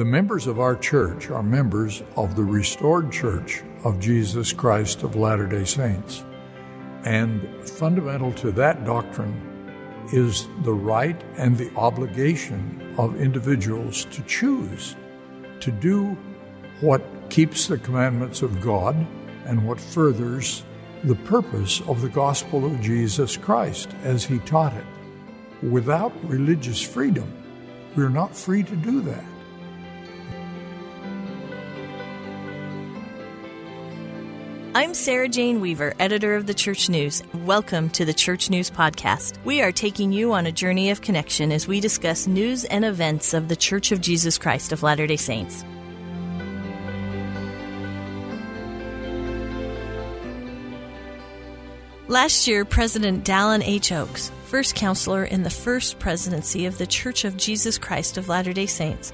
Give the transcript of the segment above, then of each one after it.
The members of our church are members of the restored church of Jesus Christ of Latter day Saints. And fundamental to that doctrine is the right and the obligation of individuals to choose to do what keeps the commandments of God and what furthers the purpose of the gospel of Jesus Christ as he taught it. Without religious freedom, we're not free to do that. I'm Sarah Jane Weaver, editor of the Church News. Welcome to the Church News Podcast. We are taking you on a journey of connection as we discuss news and events of the Church of Jesus Christ of Latter day Saints. Last year, President Dallin H. Oaks, first counselor in the first presidency of the Church of Jesus Christ of Latter day Saints,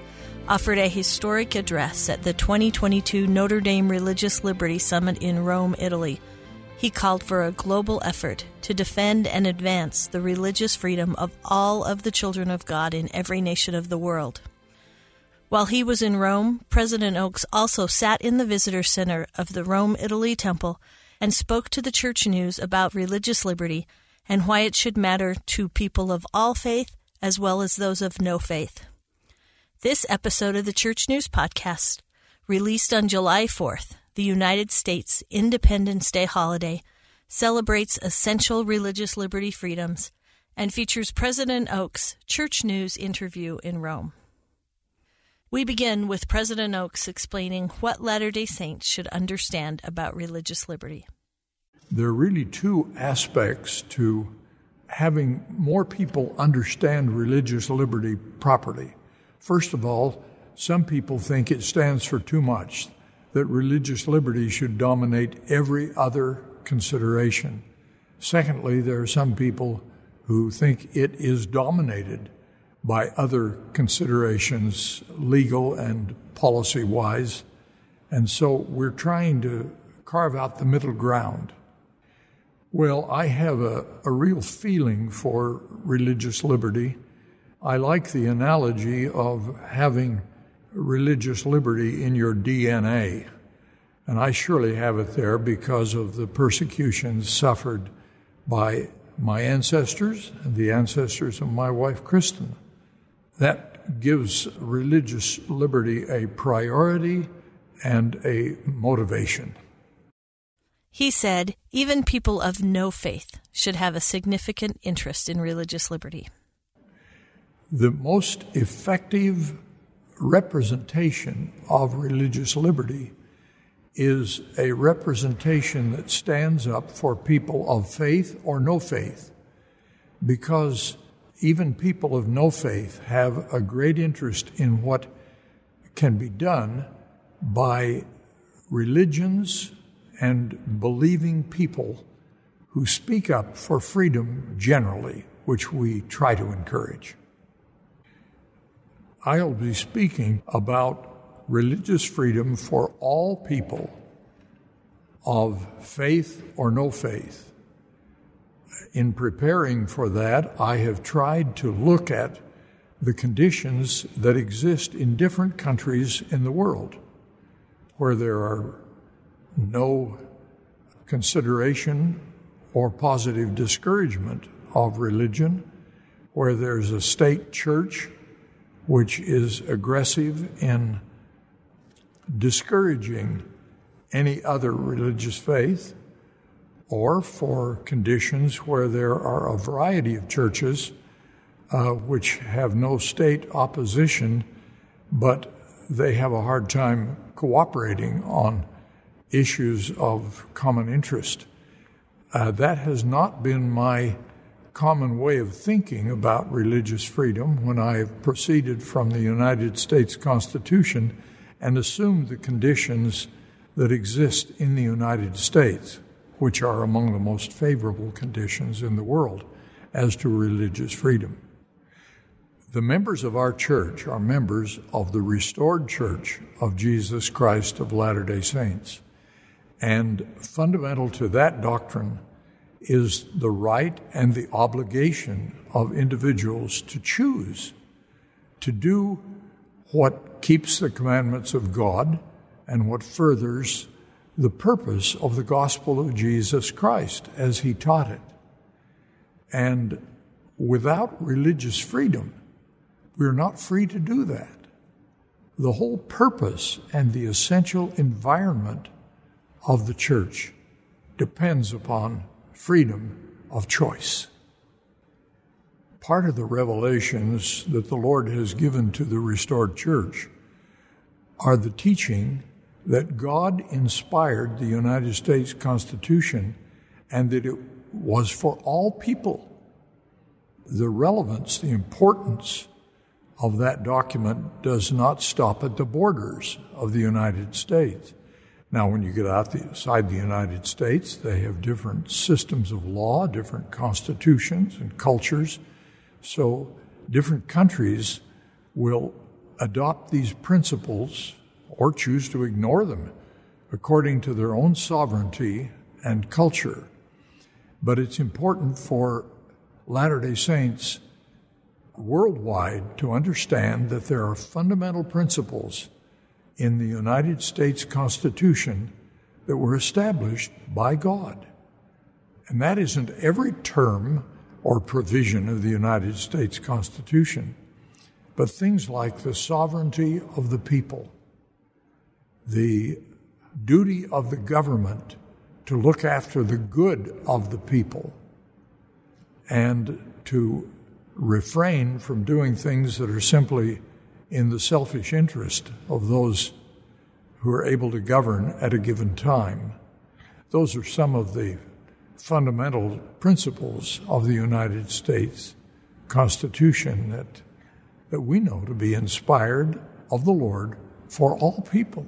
offered a historic address at the 2022 Notre Dame Religious Liberty Summit in Rome, Italy. He called for a global effort to defend and advance the religious freedom of all of the children of God in every nation of the world. While he was in Rome, President Oaks also sat in the visitor center of the Rome, Italy temple and spoke to the Church News about religious liberty and why it should matter to people of all faith as well as those of no faith. This episode of the Church News Podcast, released on July 4th, the United States Independence Day holiday, celebrates essential religious liberty freedoms and features President Oaks' Church News interview in Rome. We begin with President Oaks explaining what Latter day Saints should understand about religious liberty. There are really two aspects to having more people understand religious liberty properly. First of all, some people think it stands for too much, that religious liberty should dominate every other consideration. Secondly, there are some people who think it is dominated by other considerations, legal and policy wise. And so we're trying to carve out the middle ground. Well, I have a, a real feeling for religious liberty. I like the analogy of having religious liberty in your DNA. And I surely have it there because of the persecutions suffered by my ancestors and the ancestors of my wife, Kristen. That gives religious liberty a priority and a motivation. He said even people of no faith should have a significant interest in religious liberty the most effective representation of religious liberty is a representation that stands up for people of faith or no faith, because even people of no faith have a great interest in what can be done by religions and believing people who speak up for freedom generally, which we try to encourage. I'll be speaking about religious freedom for all people of faith or no faith. In preparing for that, I have tried to look at the conditions that exist in different countries in the world where there are no consideration or positive discouragement of religion, where there's a state church which is aggressive in discouraging any other religious faith, or for conditions where there are a variety of churches uh, which have no state opposition, but they have a hard time cooperating on issues of common interest. Uh, that has not been my common way of thinking about religious freedom when I have proceeded from the United States Constitution and assumed the conditions that exist in the United States, which are among the most favorable conditions in the world as to religious freedom. The members of our church are members of the restored church of Jesus Christ of Latter day Saints. And fundamental to that doctrine is the right and the obligation of individuals to choose to do what keeps the commandments of God and what furthers the purpose of the gospel of Jesus Christ as he taught it. And without religious freedom, we're not free to do that. The whole purpose and the essential environment of the church depends upon freedom of choice. Part of the revelations that the Lord has given to the restored church are the teaching that God inspired the United States Constitution and that it was for all people. The relevance, the importance of that document does not stop at the borders of the United States. Now, when you get outside the United States, they have different systems of law, different constitutions and cultures. So, different countries will adopt these principles or choose to ignore them according to their own sovereignty and culture. But it's important for Latter day Saints worldwide to understand that there are fundamental principles in the United States Constitution that were established by God. And that isn't every term or provision of the United States Constitution, but things like the sovereignty of the people, the duty of the government to look after the good of the people, and to refrain from doing things that are simply in the selfish interest of those who are able to govern at a given time. Those are some of the fundamental principles of the United States Constitution that, that we know to be inspired of the Lord for all people.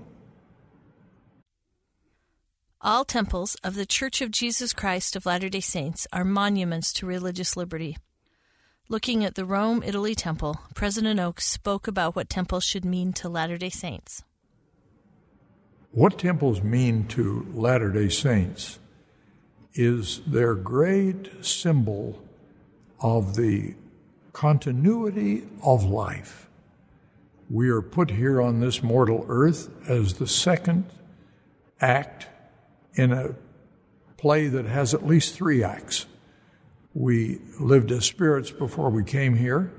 All temples of the Church of Jesus Christ of Latter day Saints are monuments to religious liberty. Looking at the Rome, Italy temple, President Oaks spoke about what temples should mean to Latter day Saints. What temples mean to Latter day Saints is their great symbol of the continuity of life. We are put here on this mortal earth as the second act in a play that has at least three acts. We lived as spirits before we came here.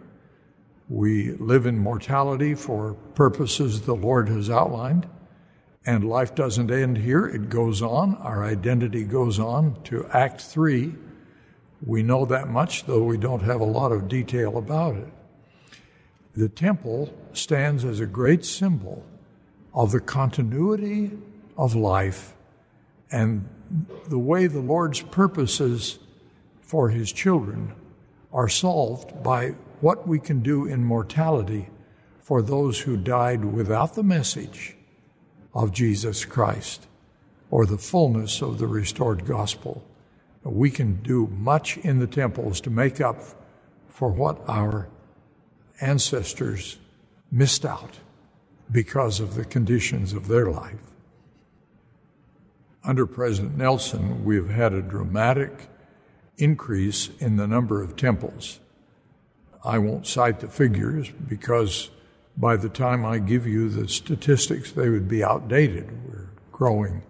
We live in mortality for purposes the Lord has outlined. And life doesn't end here, it goes on. Our identity goes on to Act 3. We know that much, though we don't have a lot of detail about it. The temple stands as a great symbol of the continuity of life and the way the Lord's purposes for his children are solved by what we can do in mortality for those who died without the message of Jesus Christ or the fullness of the restored gospel. We can do much in the temples to make up for what our ancestors missed out because of the conditions of their life. Under President Nelson, we have had a dramatic increase in the number of temples. I won't cite the figures because by the time I give you the statistics, they would be outdated. We're growing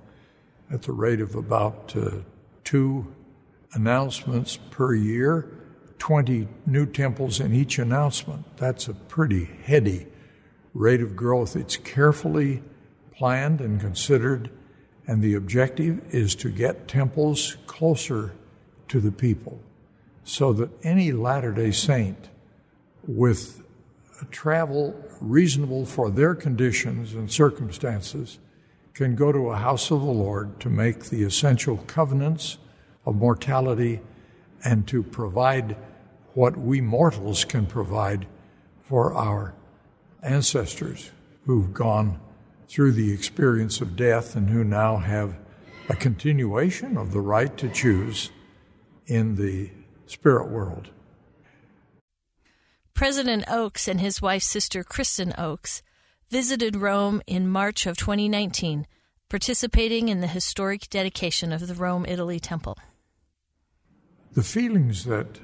at the rate of about uh, two announcements per year, 20 new temples in each announcement. That's a pretty heady rate of growth. It's carefully planned and considered, and the objective is to get temples closer to the people so that any Latter day Saint with travel reasonable for their conditions and circumstances can go to a house of the Lord to make the essential covenants of mortality and to provide what we mortals can provide for our ancestors who've gone through the experience of death and who now have a continuation of the right to choose in the spirit world. President Oaks and his wife's sister Kristen Oaks visited Rome in March of 2019, participating in the historic dedication of the Rome, Italy temple. The feelings that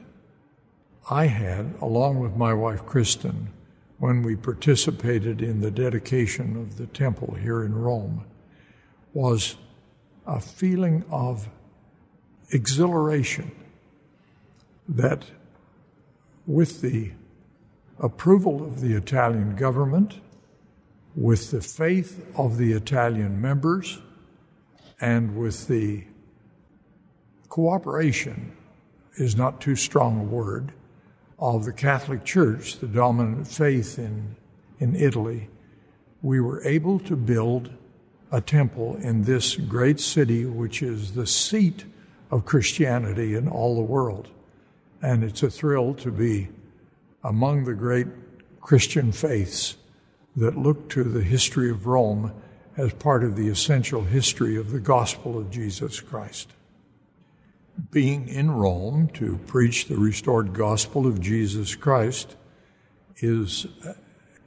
I had, along with my wife Kristen, when we participated in the dedication of the temple here in Rome was a feeling of exhilaration that with the approval of the Italian government, with the faith of the Italian members, and with the cooperation is not too strong a word of the Catholic Church, the dominant faith in, in Italy, we were able to build a temple in this great city, which is the seat of Christianity in all the world. And it's a thrill to be among the great Christian faiths that look to the history of Rome as part of the essential history of the gospel of Jesus Christ. Being in Rome to preach the restored gospel of Jesus Christ is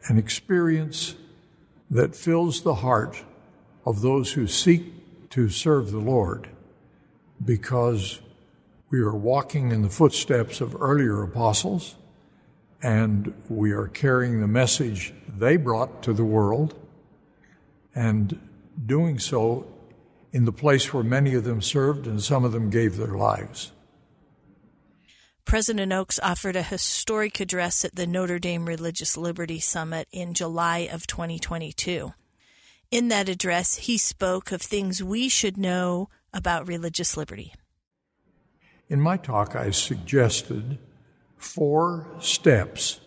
an experience that fills the heart of those who seek to serve the Lord because we are walking in the footsteps of earlier apostles and we are carrying the message they brought to the world and doing so in the place where many of them served and some of them gave their lives. President Oaks offered a historic address at the Notre Dame Religious Liberty Summit in July of 2022. In that address, he spoke of things we should know about religious liberty. In my talk, I suggested four steps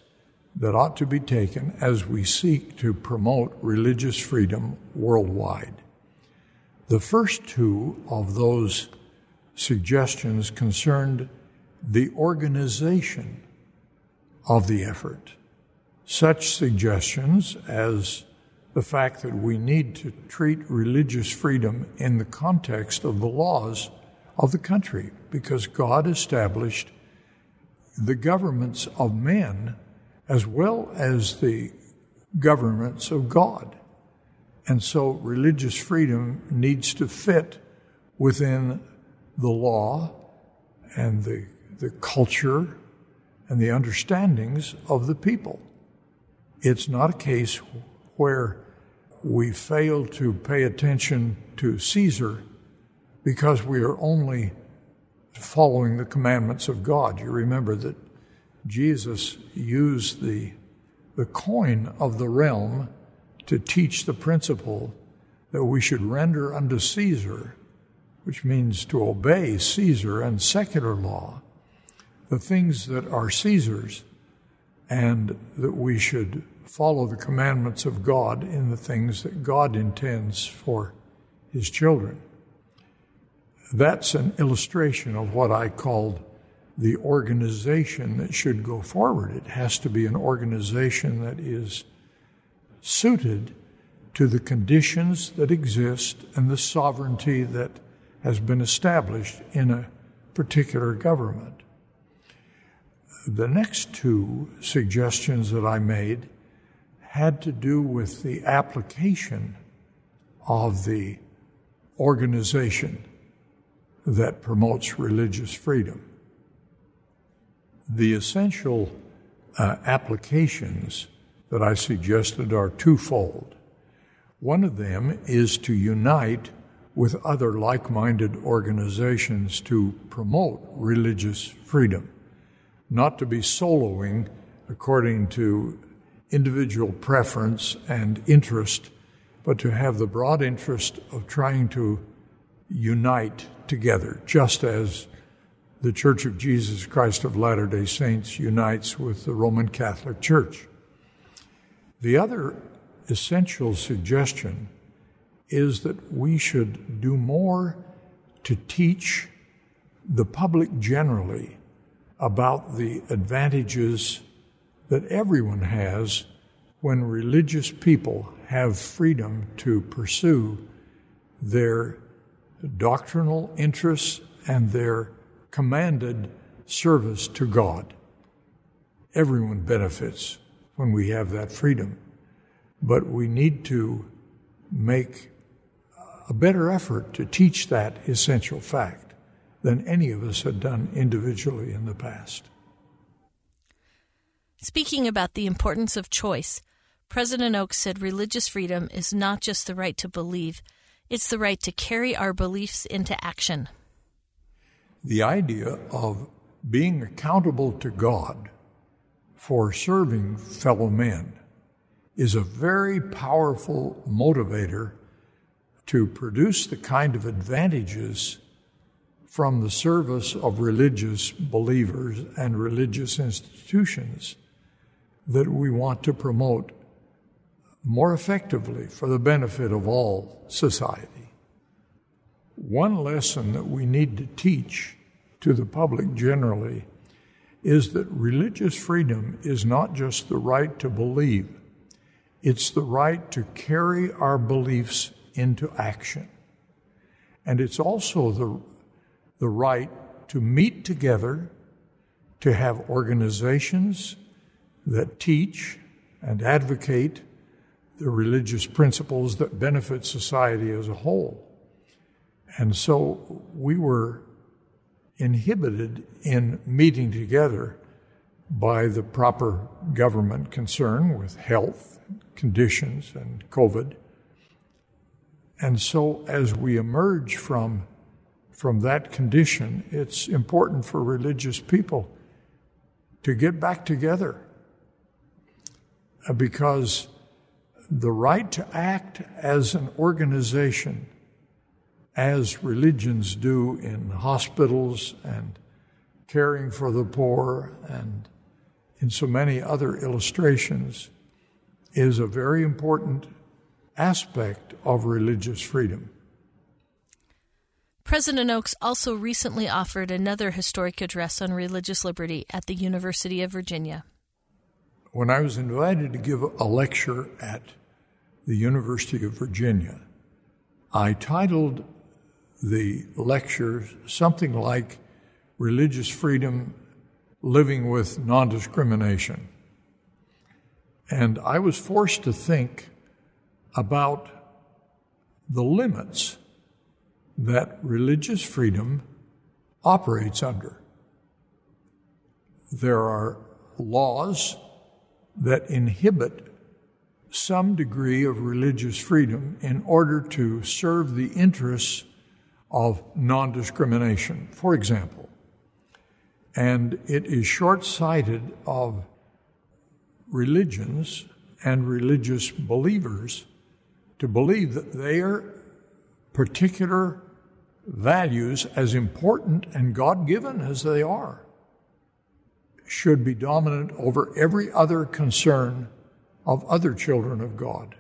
that ought to be taken as we seek to promote religious freedom worldwide. The first two of those suggestions concerned the organization of the effort. Such suggestions as the fact that we need to treat religious freedom in the context of the laws of the country because God established the governments of men as well as the governments of God. And so religious freedom needs to fit within the law and the, the culture and the understandings of the people. It's not a case where we fail to pay attention to Caesar because we are only following the commandments of God. You remember that Jesus used the, the coin of the realm to teach the principle that we should render unto Caesar, which means to obey Caesar and secular law, the things that are Caesar's, and that we should follow the commandments of God in the things that God intends for his children. That's an illustration of what I called the organization that should go forward. It has to be an organization that is suited to the conditions that exist and the sovereignty that has been established in a particular government. The next two suggestions that I made had to do with the application of the organization that promotes religious freedom. The essential uh, applications that I suggested are twofold. One of them is to unite with other like minded organizations to promote religious freedom, not to be soloing according to individual preference and interest, but to have the broad interest of trying to unite together, just as the Church of Jesus Christ of Latter day Saints unites with the Roman Catholic Church. The other essential suggestion is that we should do more to teach the public generally about the advantages that everyone has when religious people have freedom to pursue their doctrinal interests and their commanded service to God. Everyone benefits when we have that freedom, but we need to make a better effort to teach that essential fact than any of us had done individually in the past. Speaking about the importance of choice, President Oaks said religious freedom is not just the right to believe, it's the right to carry our beliefs into action. The idea of being accountable to God for serving fellow men is a very powerful motivator to produce the kind of advantages from the service of religious believers and religious institutions that we want to promote more effectively for the benefit of all society. One lesson that we need to teach to the public generally is that religious freedom is not just the right to believe, it's the right to carry our beliefs into action. And it's also the the right to meet together, to have organizations that teach and advocate the religious principles that benefit society as a whole. And so we were inhibited in meeting together by the proper government concern with health conditions and COVID. And so as we emerge from from that condition, it's important for religious people to get back together because the right to act as an organization, as religions do in hospitals and caring for the poor and in so many other illustrations, is a very important aspect of religious freedom. President Oaks also recently offered another historic address on religious liberty at the University of Virginia. When I was invited to give a lecture at the University of Virginia, I titled the lecture something like Religious Freedom Living with Non Discrimination. And I was forced to think about the limits that religious freedom operates under. There are laws that inhibit some degree of religious freedom in order to serve the interests of non discrimination, for example. And it is short sighted of religions and religious believers to believe that their particular values, as important and God given as they are, should be dominant over every other concern of other children of God.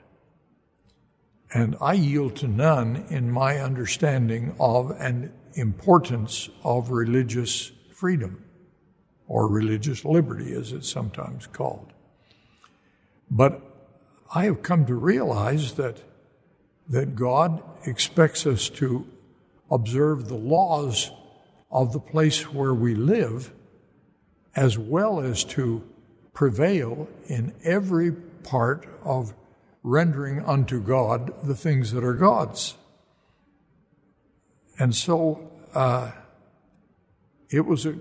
And I yield to none in my understanding of and importance of religious freedom, or religious liberty, as it's sometimes called. But I have come to realize that, that God expects us to observe the laws of the place where we live, as well as to prevail in every part of rendering unto God the things that are God's. And so uh, it was a,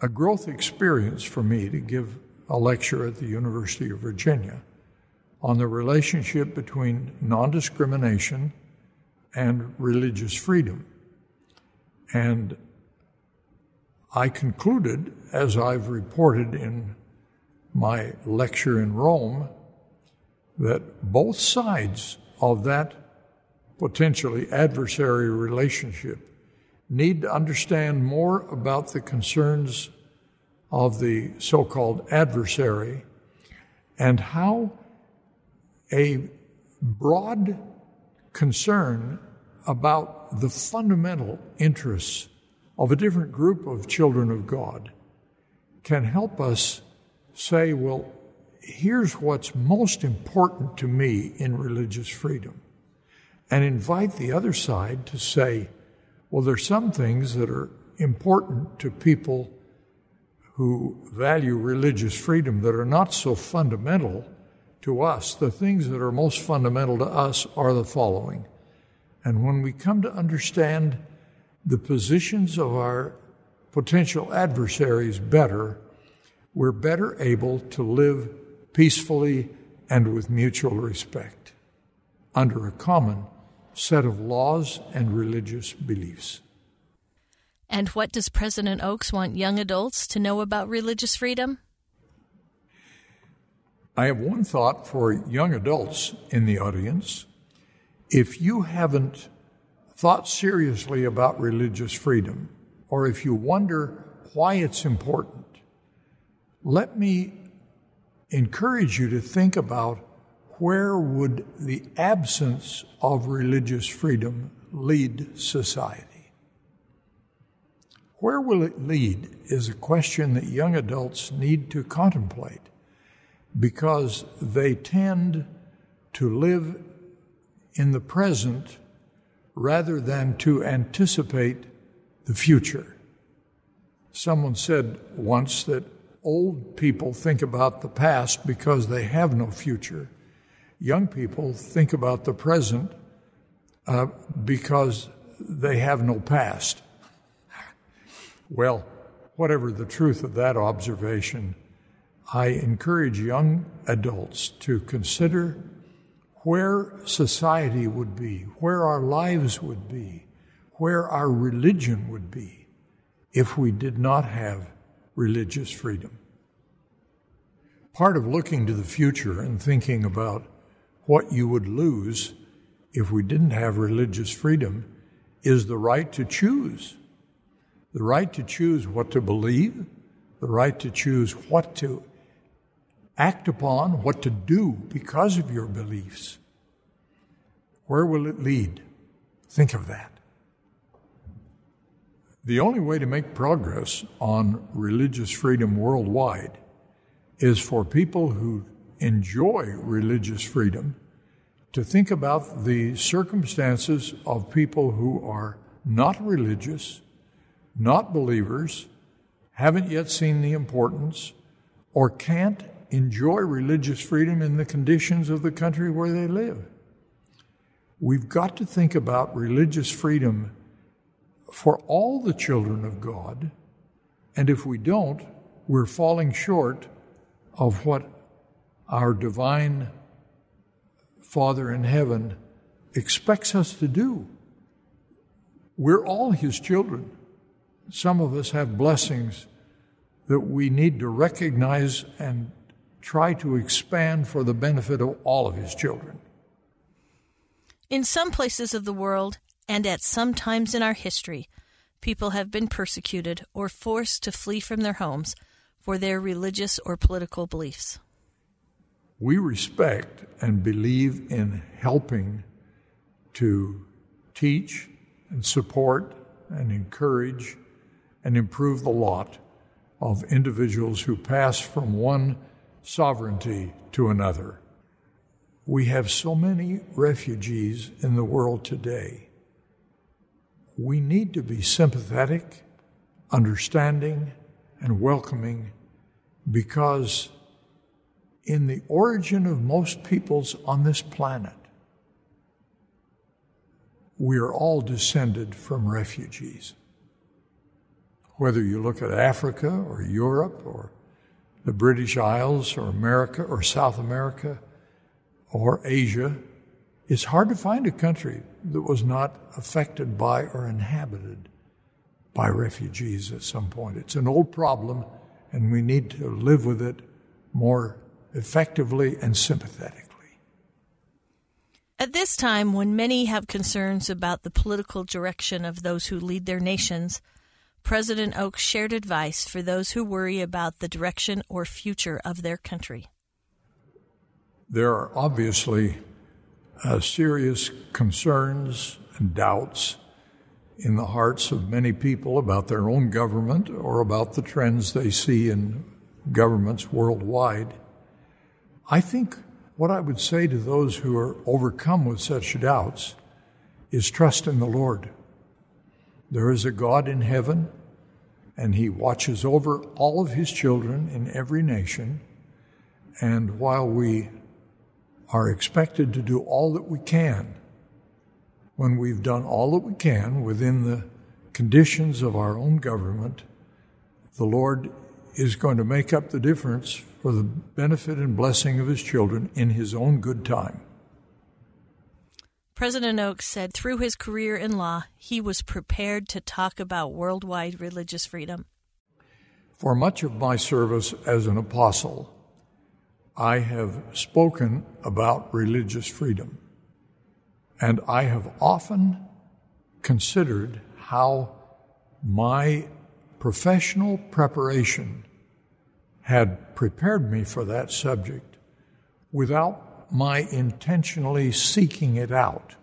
a growth experience for me to give a lecture at the University of Virginia on the relationship between non discrimination and religious freedom. And I concluded, as I've reported in my lecture in Rome, that both sides of that potentially adversary relationship need to understand more about the concerns of the so called adversary and how a broad concern about the fundamental interests of a different group of children of God can help us say, well, here's what's most important to me in religious freedom, and invite the other side to say, well, there's some things that are important to people who value religious freedom that are not so fundamental to us. The things that are most fundamental to us are the following and when we come to understand the positions of our potential adversaries better, we're better able to live peacefully and with mutual respect under a common set of laws and religious beliefs. And what does President Oaks want young adults to know about religious freedom? I have one thought for young adults in the audience. If you haven't thought seriously about religious freedom, or if you wonder why it's important, let me encourage you to think about where would the absence of religious freedom lead society? Where will it lead is a question that young adults need to contemplate because they tend to live in the present rather than to anticipate the future. Someone said once that old people think about the past because they have no future. Young people think about the present uh, because they have no past. Well, whatever the truth of that observation, I encourage young adults to consider where society would be, where our lives would be, where our religion would be if we did not have religious freedom. Part of looking to the future and thinking about what you would lose if we didn't have religious freedom is the right to choose the right to choose what to believe, the right to choose what to act upon, what to do because of your beliefs. Where will it lead? Think of that. The only way to make progress on religious freedom worldwide is for people who enjoy religious freedom to think about the circumstances of people who are not religious not believers, haven't yet seen the importance, or can't enjoy religious freedom in the conditions of the country where they live. We've got to think about religious freedom for all the children of God, and if we don't, we're falling short of what our divine Father in heaven expects us to do. We're all His children some of us have blessings that we need to recognize and try to expand for the benefit of all of his children. In some places of the world, and at some times in our history, people have been persecuted or forced to flee from their homes for their religious or political beliefs. We respect and believe in helping to teach and support and encourage and improve the lot of individuals who pass from one sovereignty to another. We have so many refugees in the world today. We need to be sympathetic, understanding, and welcoming because in the origin of most peoples on this planet, we are all descended from refugees whether you look at Africa or Europe or the British Isles or America or South America or Asia, it's hard to find a country that was not affected by or inhabited by refugees at some point. It's an old problem, and we need to live with it more effectively and sympathetically. At this time, when many have concerns about the political direction of those who lead their nations, President Oaks shared advice for those who worry about the direction or future of their country. There are obviously uh, serious concerns and doubts in the hearts of many people about their own government or about the trends they see in governments worldwide. I think what I would say to those who are overcome with such doubts is trust in the Lord. There is a God in heaven and he watches over all of his children in every nation. And while we are expected to do all that we can, when we've done all that we can within the conditions of our own government, the Lord is going to make up the difference for the benefit and blessing of his children in his own good time. President Oaks said through his career in law, he was prepared to talk about worldwide religious freedom. For much of my service as an apostle, I have spoken about religious freedom. And I have often considered how my professional preparation had prepared me for that subject without my intentionally seeking it out.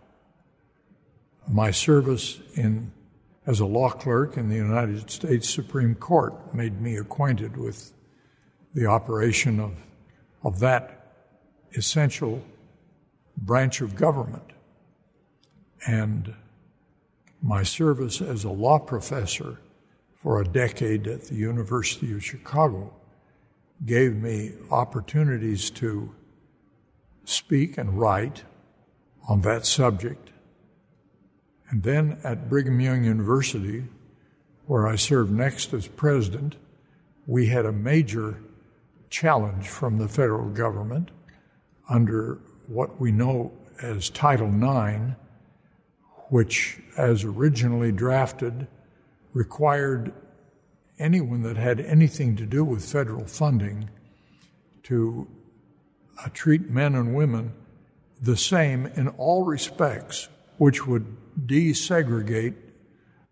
My service in, as a law clerk in the United States Supreme Court made me acquainted with the operation of, of that essential branch of government. And my service as a law professor for a decade at the University of Chicago gave me opportunities to speak and write on that subject. And then at Brigham Young University, where I served next as president, we had a major challenge from the federal government under what we know as Title IX, which, as originally drafted, required anyone that had anything to do with federal funding to uh, treat men and women the same in all respects, which would desegregate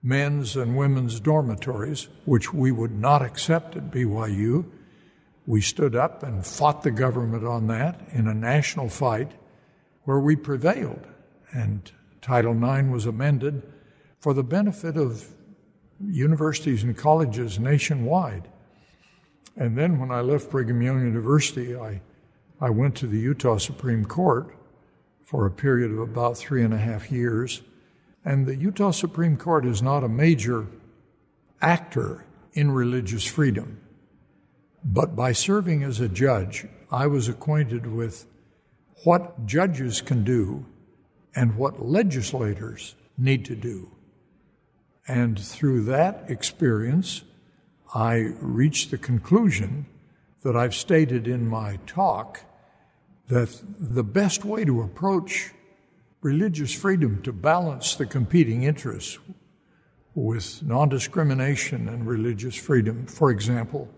men's and women's dormitories, which we would not accept at BYU. We stood up and fought the government on that in a national fight where we prevailed. And Title IX was amended for the benefit of universities and colleges nationwide. And then when I left Brigham Young University, I, I went to the Utah Supreme Court for a period of about three and a half years. And the Utah Supreme Court is not a major actor in religious freedom. But by serving as a judge, I was acquainted with what judges can do and what legislators need to do. And through that experience, I reached the conclusion that I've stated in my talk that the best way to approach religious freedom to balance the competing interests with non discrimination and religious freedom, for example,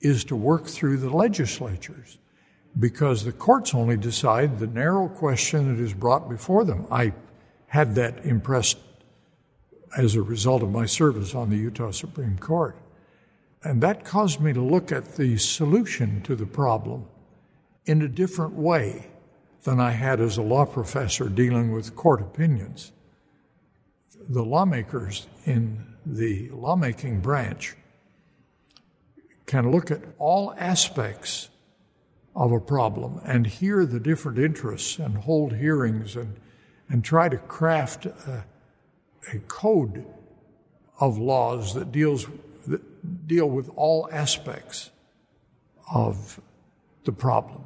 is to work through the legislatures because the courts only decide the narrow question that is brought before them. I had that impressed as a result of my service on the Utah Supreme Court. And that caused me to look at the solution to the problem in a different way than I had as a law professor dealing with court opinions. The lawmakers in the lawmaking branch can look at all aspects of a problem and hear the different interests and hold hearings and, and try to craft a, a code of laws that deals that deal with all aspects of the problem.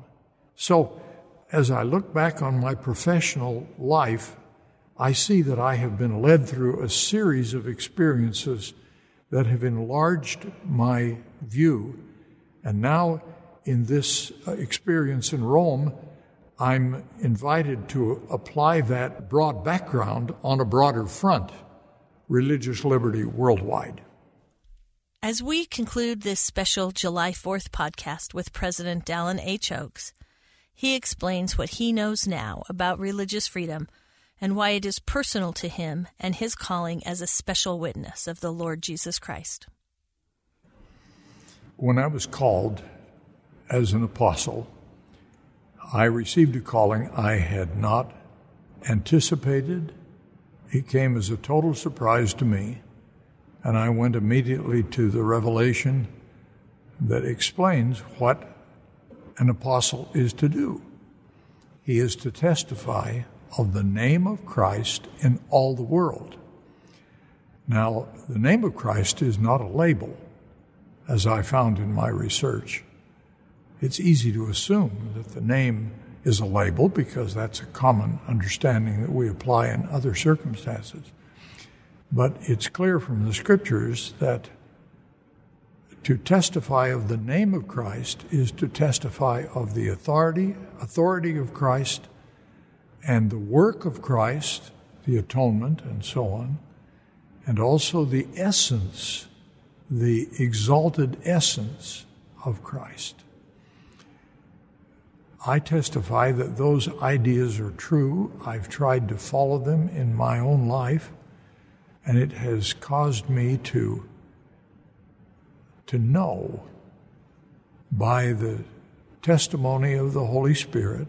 So, as I look back on my professional life, I see that I have been led through a series of experiences that have enlarged my view. And now in this uh, experience in Rome, I'm invited to apply that broad background on a broader front religious liberty worldwide. As we conclude this special July 4th podcast with President Dallin H. Oaks, he explains what he knows now about religious freedom and why it is personal to him and his calling as a special witness of the Lord Jesus Christ. When I was called as an apostle, I received a calling I had not anticipated. It came as a total surprise to me, and I went immediately to the revelation that explains what an apostle is to do. He is to testify of the name of Christ in all the world. Now, the name of Christ is not a label, as I found in my research it's easy to assume that the name is a label because that's a common understanding that we apply in other circumstances. But it's clear from the scriptures that To testify of the name of Christ is to testify of the authority, authority of Christ and the work of Christ, the atonement and so on, and also the essence, the exalted essence of Christ. I testify that those ideas are true. I've tried to follow them in my own life, and it has caused me to, to know by the testimony of the Holy Spirit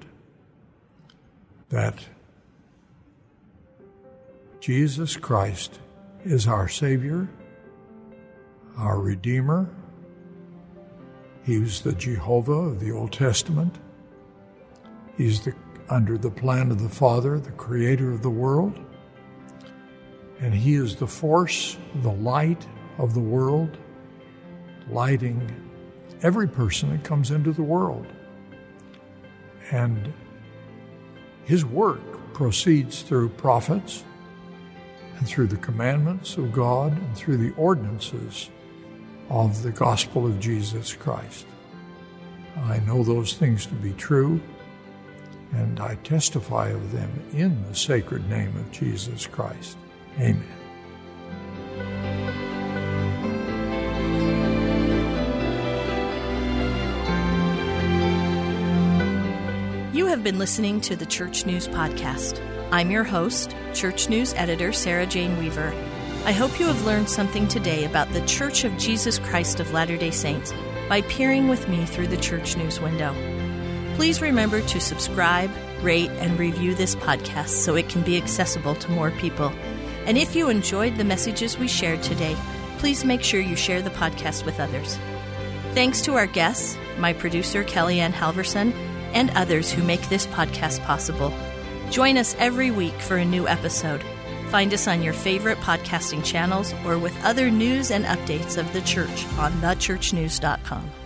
that Jesus Christ is our Savior, our Redeemer. He the Jehovah of the Old Testament. He's the, under the plan of the Father, the creator of the world. And He is the force, the light of the world, lighting every person that comes into the world. And His work proceeds through prophets and through the commandments of God and through the ordinances of the gospel of Jesus Christ. I know those things to be true and I testify of them in the sacred name of Jesus Christ. Amen. Have been listening to the Church News Podcast. I'm your host, Church News Editor Sarah Jane Weaver. I hope you have learned something today about the Church of Jesus Christ of Latter day Saints by peering with me through the Church News window. Please remember to subscribe, rate, and review this podcast so it can be accessible to more people. And if you enjoyed the messages we shared today, please make sure you share the podcast with others. Thanks to our guests, my producer KellieAnn Halvorsen, and others who make this podcast possible. Join us every week for a new episode. Find us on your favorite podcasting channels or with other news and updates of the church on thechurchnews.com.